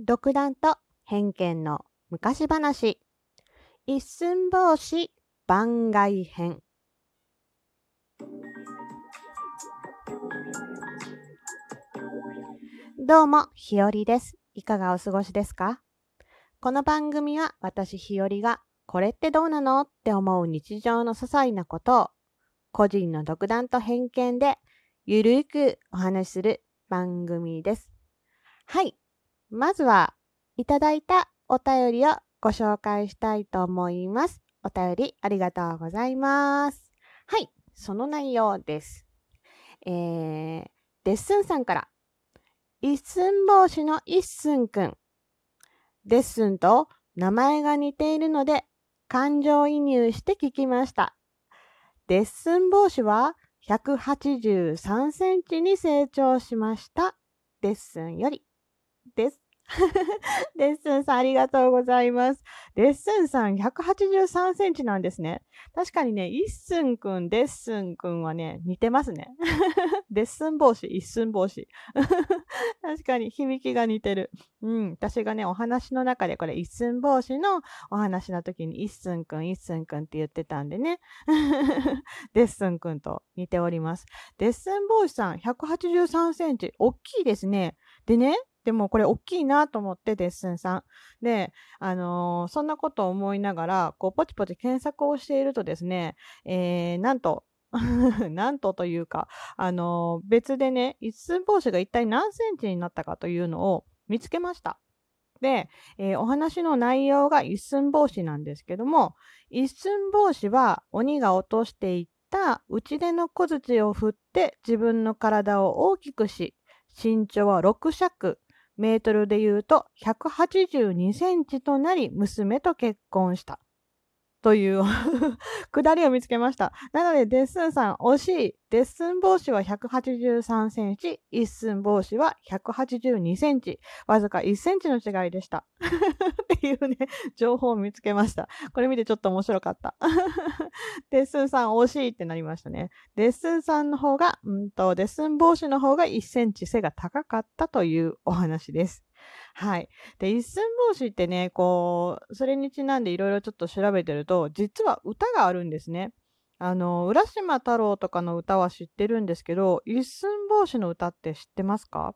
独断と偏見の昔話一寸法師番外編どうも、ひよりです。いかがお過ごしですか？この番組は私ひよりがこれってどうなのって思う日常の些細なことを個人の独断と偏見でゆるくお話しする番組です。はい。まずは、いただいたお便りをご紹介したいと思います。お便りありがとうございます。はい。その内容です。えー、デッスンさんから、一寸法師の一寸くん。デッスンと名前が似ているので、感情移入して聞きました。デッスン法師は183センチに成長しました。デッスンより。です。デッスンさんありがとうございます。デッスンさん183センチなんですね。確かにね、一寸くん、デッスンくんはね、似てますね。デッスン法師、一寸法師。確かに響きが似てる。うん、私がね、お話の中でこれ一寸法師のお話の時に一寸くん、一寸くんって言ってたんでね。デッスンくんと似ております。デッスン法師さん183センチ。大きいですね。でね、でもこれ大きいなと思ってデッスンさん。で、あのーそんなことを思いながら、こう、ポチポチ検索をしているとですね、えー、なんと、なんとというか、あのー別でね、一寸法師が一体何センチになったかというのを見つけました。で、えーお話の内容が一寸法師なんですけども、一寸法師は鬼が落としていった打ち出の小槌を振って自分の体を大きくし、身長は6尺、メートルで言うと182センチとなり娘と結婚した。という くだりを見つけました。なので、デッスンさん、惜しい。デッスン帽子は183センチ、一寸帽子は182センチ。わずか1センチの違いでした。っていうね、情報を見つけました。これ見てちょっと面白かった。デッスンさん、惜しいってなりましたね。デッスンさんの方が、んと、デッスン法師の方が1センチ背が高かったというお話です。はい。で、一寸法師ってね、こう、それにちなんでいろいろちょっと調べてると、実は歌があるんですね。あの、浦島太郎とかの歌は知ってるんですけど、一寸法師の歌って知ってますか？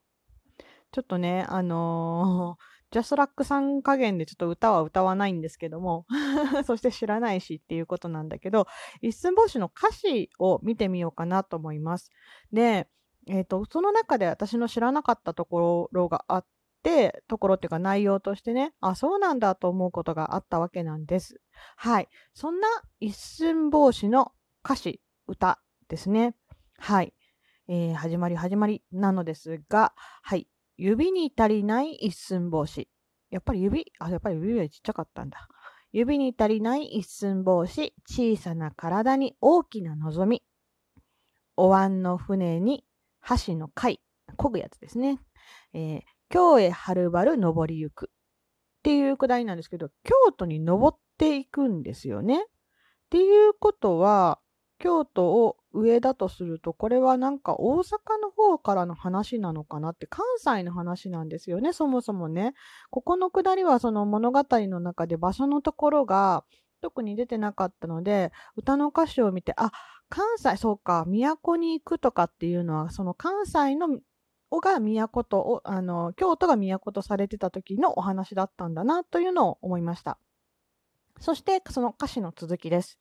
ちょっとね、あのー ジャスラックさん加減でちょっと歌は歌わないんですけども、そして知らないしっていうことなんだけど、一寸法師の歌詞を見てみようかなと思います。で、えっ、と、その中で私の知らなかったところがあって、ところっていうか内容としてね、あ、そうなんだと思うことがあったわけなんです。はい。そんな一寸法師の歌詞、歌ですね。はい。えー始まり始まりなのですが、はい。指に足りない一寸法師。やっぱり指、あ、やっぱり指よりちっちゃかったんだ。指に足りない一寸法師、小さな体に大きな望み。お椀の船に箸の貝、漕ぐやつですね。えー京へはるばる登りゆく。っていうくだりなんですけど、京都に登っていくんですよね。っていうことは、京都を上だとすると、これはなんか大阪の方からの話なのかなって、関西の話なんですよね、そもそもね。ここのくだりはその物語の中で場所のところが特に出てなかったので、歌の歌詞を見て、あ、関西、そうか、都に行くとかっていうのは、その関西のが都と、おあの、京都が都とされてた時のお話だったんだなというのを思いました。そして、その歌詞の続きです。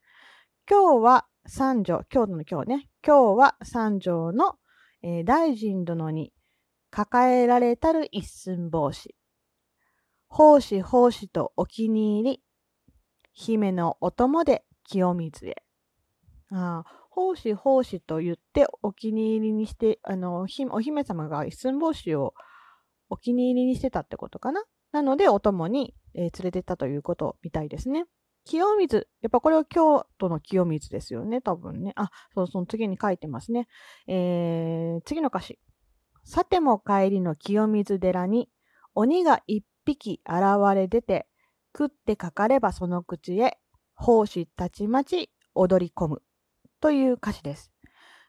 今日は三条、京都の今日ね。今日は三条の、えー大臣殿に抱えられたる一寸法師。奉仕奉仕とお気に入り。姫のお供で清水へ。ああ奉仕奉仕と言ってお気に入りにして、あの、お姫様が一寸法師をお気に入りにしてたってことかな？なので、お供に、えー連れてったということみたいですね。清水。やっぱこれは京都の清水ですよね、多分ね。あ、そう、その次に書いてますね。えー次の歌詞。さても帰りの清水寺に、鬼が一匹現れ出て、食ってかかればその口へ、奉仕たちまち踊り込む。という歌詞です。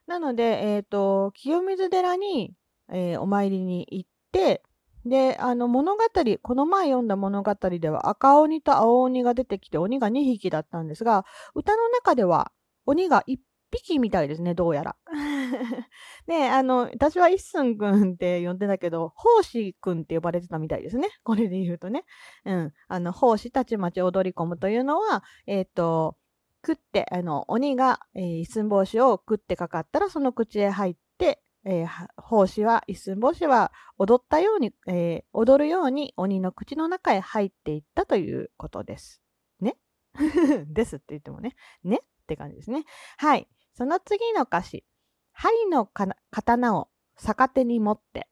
なので、えっ、と、清水寺に、えーお参りに行って、で、あの物語、この前読んだ物語では赤鬼と青鬼が出てきて鬼が2匹だったんですが、歌の中では鬼が1匹みたいですね、どうやら。で、あの、私は一寸くんって呼んでたけど、奉仕くんって呼ばれてたみたいですね。これで言うとね。うん。あの、奉仕たちまち踊り込むというのは、えっ、ー、と、食って、あの、鬼が、えー、一寸法師を食ってかかったら、その口へ入って、えー、奉仕は、一寸法師は踊ったように、えー、踊るように鬼の口の中へ入っていったということです。ね？ですって言ってもね。ね？って感じですね。はい。その次の歌詞。針の刀を逆手に持って、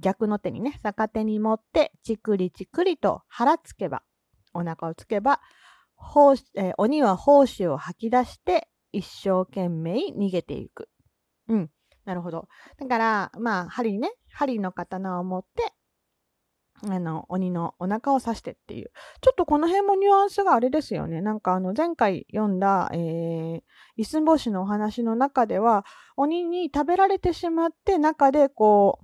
逆の手にね、逆手に持って、ちくりちくりと腹つけば、お腹をつけば、えー、鬼は胞子を吐き出して、一生懸命逃げていく。うん。なるほど。だから、まあ、針ね、針の刀を持って、あの、鬼のお腹を刺してっていう。ちょっとこの辺もニュアンスがあれですよね。なんかあの、前回読んだ、えー、一寸法師のお話の中では、鬼に食べられてしまって、中でこ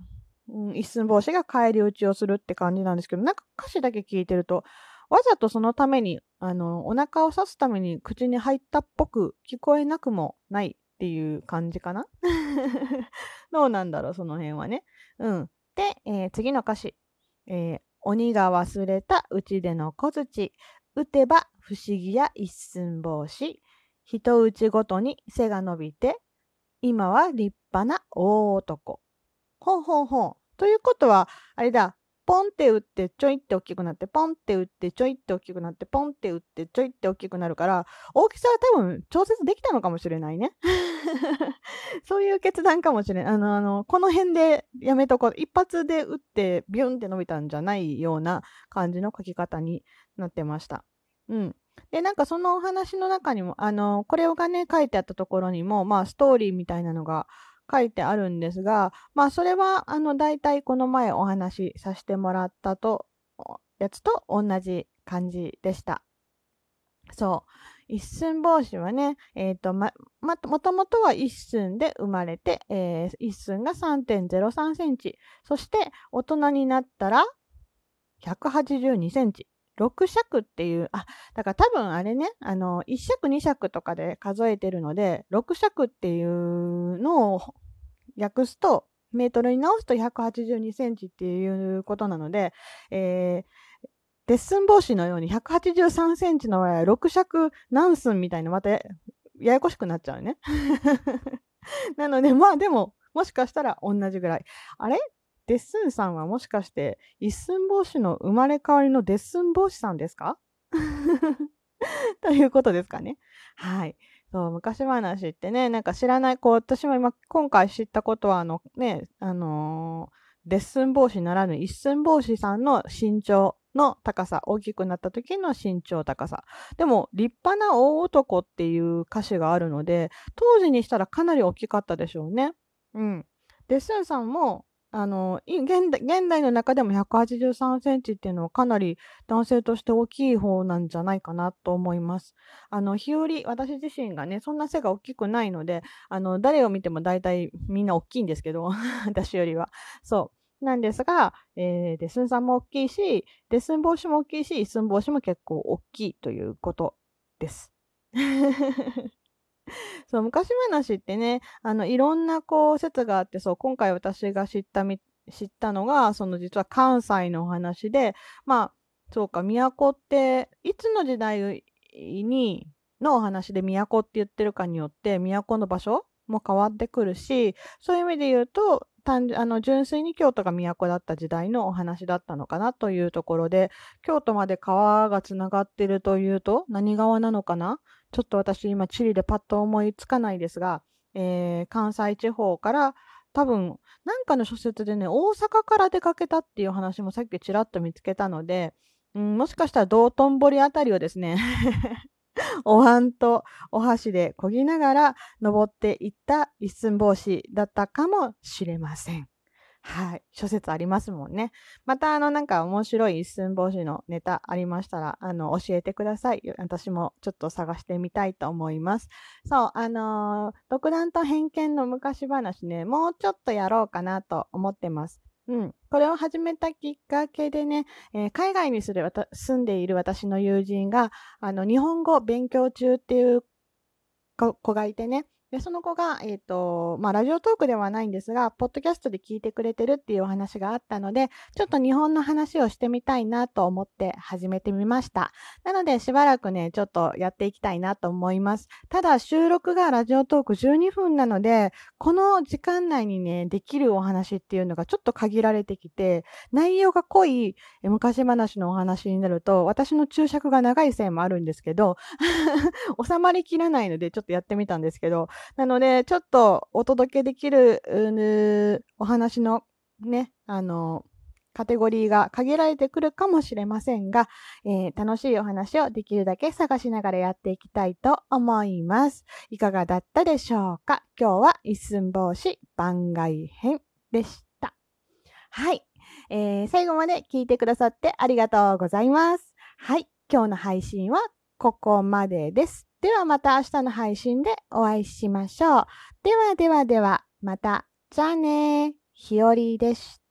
う、うん、一寸法師が返り討ちをするって感じなんですけど、なんか歌詞だけ聞いてると、わざとそのために、あの、お腹を刺すために口に入ったっぽく聞こえなくもないっていう感じかな？どうなんだろう、その辺はね。うん。で、えー、次の歌詞。えー、鬼が忘れたうちでの小槌。打てば不思議や一寸法師。一打ちごとに背が伸びて、今は立派な大男。ほんほんほん。ということは、あれだ、ポンって打ってちょいって大きくなってポンって打ってちょいって大きくなってポンって打ってちょいって大きくなるから大きさは多分調節できたのかもしれないね。そういう決断かもしれない。あのあのこの辺でやめとこう。一発で打ってビュンって伸びたんじゃないような感じの書き方になってました。うん。で、なんかそのお話の中にも、あの、これがね、書いてあったところにも、まあ、ストーリーみたいなのが書いてあるんですが、まあそれはあの大体この前お話しさせてもらったとやつと同じ感じでした。そう。一寸法師はね、え、ー、と、ま、ま、もともとは一寸で生まれて、えー、一寸が3.03センチ。そして大人になったら182センチ。6尺っていう、あ、だから多分あれね、あの、1尺2尺とかで数えてるので、6尺っていうのを訳すと、メートルに直すと182センチっていうことなので、えー、デッスン帽子のように183センチの場合は6尺何寸みたいなまたややこしくなっちゃうね。なので、まあでも、もしかしたら同じぐらい。あれ？デッスンさんはもしかして一寸法師の生まれ変わりのデッスン法師さんですか？ということですかね。はい。そう、昔話ってね、なんか知らない、こう、私も今、今回知ったことは、あの、ね、あのー、デッスン法師ならぬ一寸法師さんの身長の高さ、大きくなった時の身長高さ。でも、立派な大男っていう歌詞があるので、当時にしたらかなり大きかったでしょうね。うん。デッスンさんも、あの現代現代の中でも183センチっていうのはかなり男性として大きい方なんじゃないかなと思います。あの日和、私自身がね、そんな背が大きくないので、あの誰を見ても大体みんな大きいんですけど、私よりは。そう。なんですが、えー、デスンさんも大きいし、デスン帽子も大きいし、イスン帽子も結構大きいということです。そう、昔話ってね、あの、いろんなこう説があって、そう、今回私が知ったみ、知ったのが、その実は関西のお話で、まあ、そうか、都って、いつの時代に、のお話で都って言ってるかによって、都の場所も変わってくるし、そういう意味で言うと、単あの純粋に京都が都だった時代のお話だったのかなというところで、京都まで川がつながってるというと、何川なのかなちょっと私今地理でパッと思いつかないですが、えー、関西地方から多分なんかの諸説でね大阪から出かけたっていう話もさっきちらっと見つけたので、うん、もしかしたら道頓堀あたりをですね お椀とお箸でこぎながら登っていった一寸法師だったかもしれません。はい。諸説ありますもんね。また、あの、なんか面白い一寸法師のネタありましたら、あの、教えてください。私もちょっと探してみたいと思います。そう、あのー、独断と偏見の昔話ね、もうちょっとやろうかなと思ってます。うん、これを始めたきっかけでね、えー、海外に住んでいる私の友人が、あの、日本語勉強中っていう子がいてね、で、その子が、え、ー、と、まあ、ラジオトークではないんですが、ポッドキャストで聞いてくれてるっていうお話があったので、ちょっと日本の話をしてみたいなと思って始めてみました。なので、しばらくね、ちょっとやっていきたいなと思います。ただ、収録がラジオトーク12分なので、この時間内にね、できるお話っていうのがちょっと限られてきて、内容が濃い昔話のお話になると、私の注釈が長いせいもあるんですけど、収まりきらないので、ちょっとやってみたんですけど、なので、ちょっとお届けできるお話のね、あの、カテゴリーが限られてくるかもしれませんが、えー、楽しいお話をできるだけ探しながらやっていきたいと思います。いかがだったでしょうか？今日は一寸法師番外編でした。はい、えー、最後まで聞いてくださってありがとうございます。はい、今日の配信はここまでです。ではまた明日の配信でお会いしましょう。ではではでは、また。じゃあねひよりでした。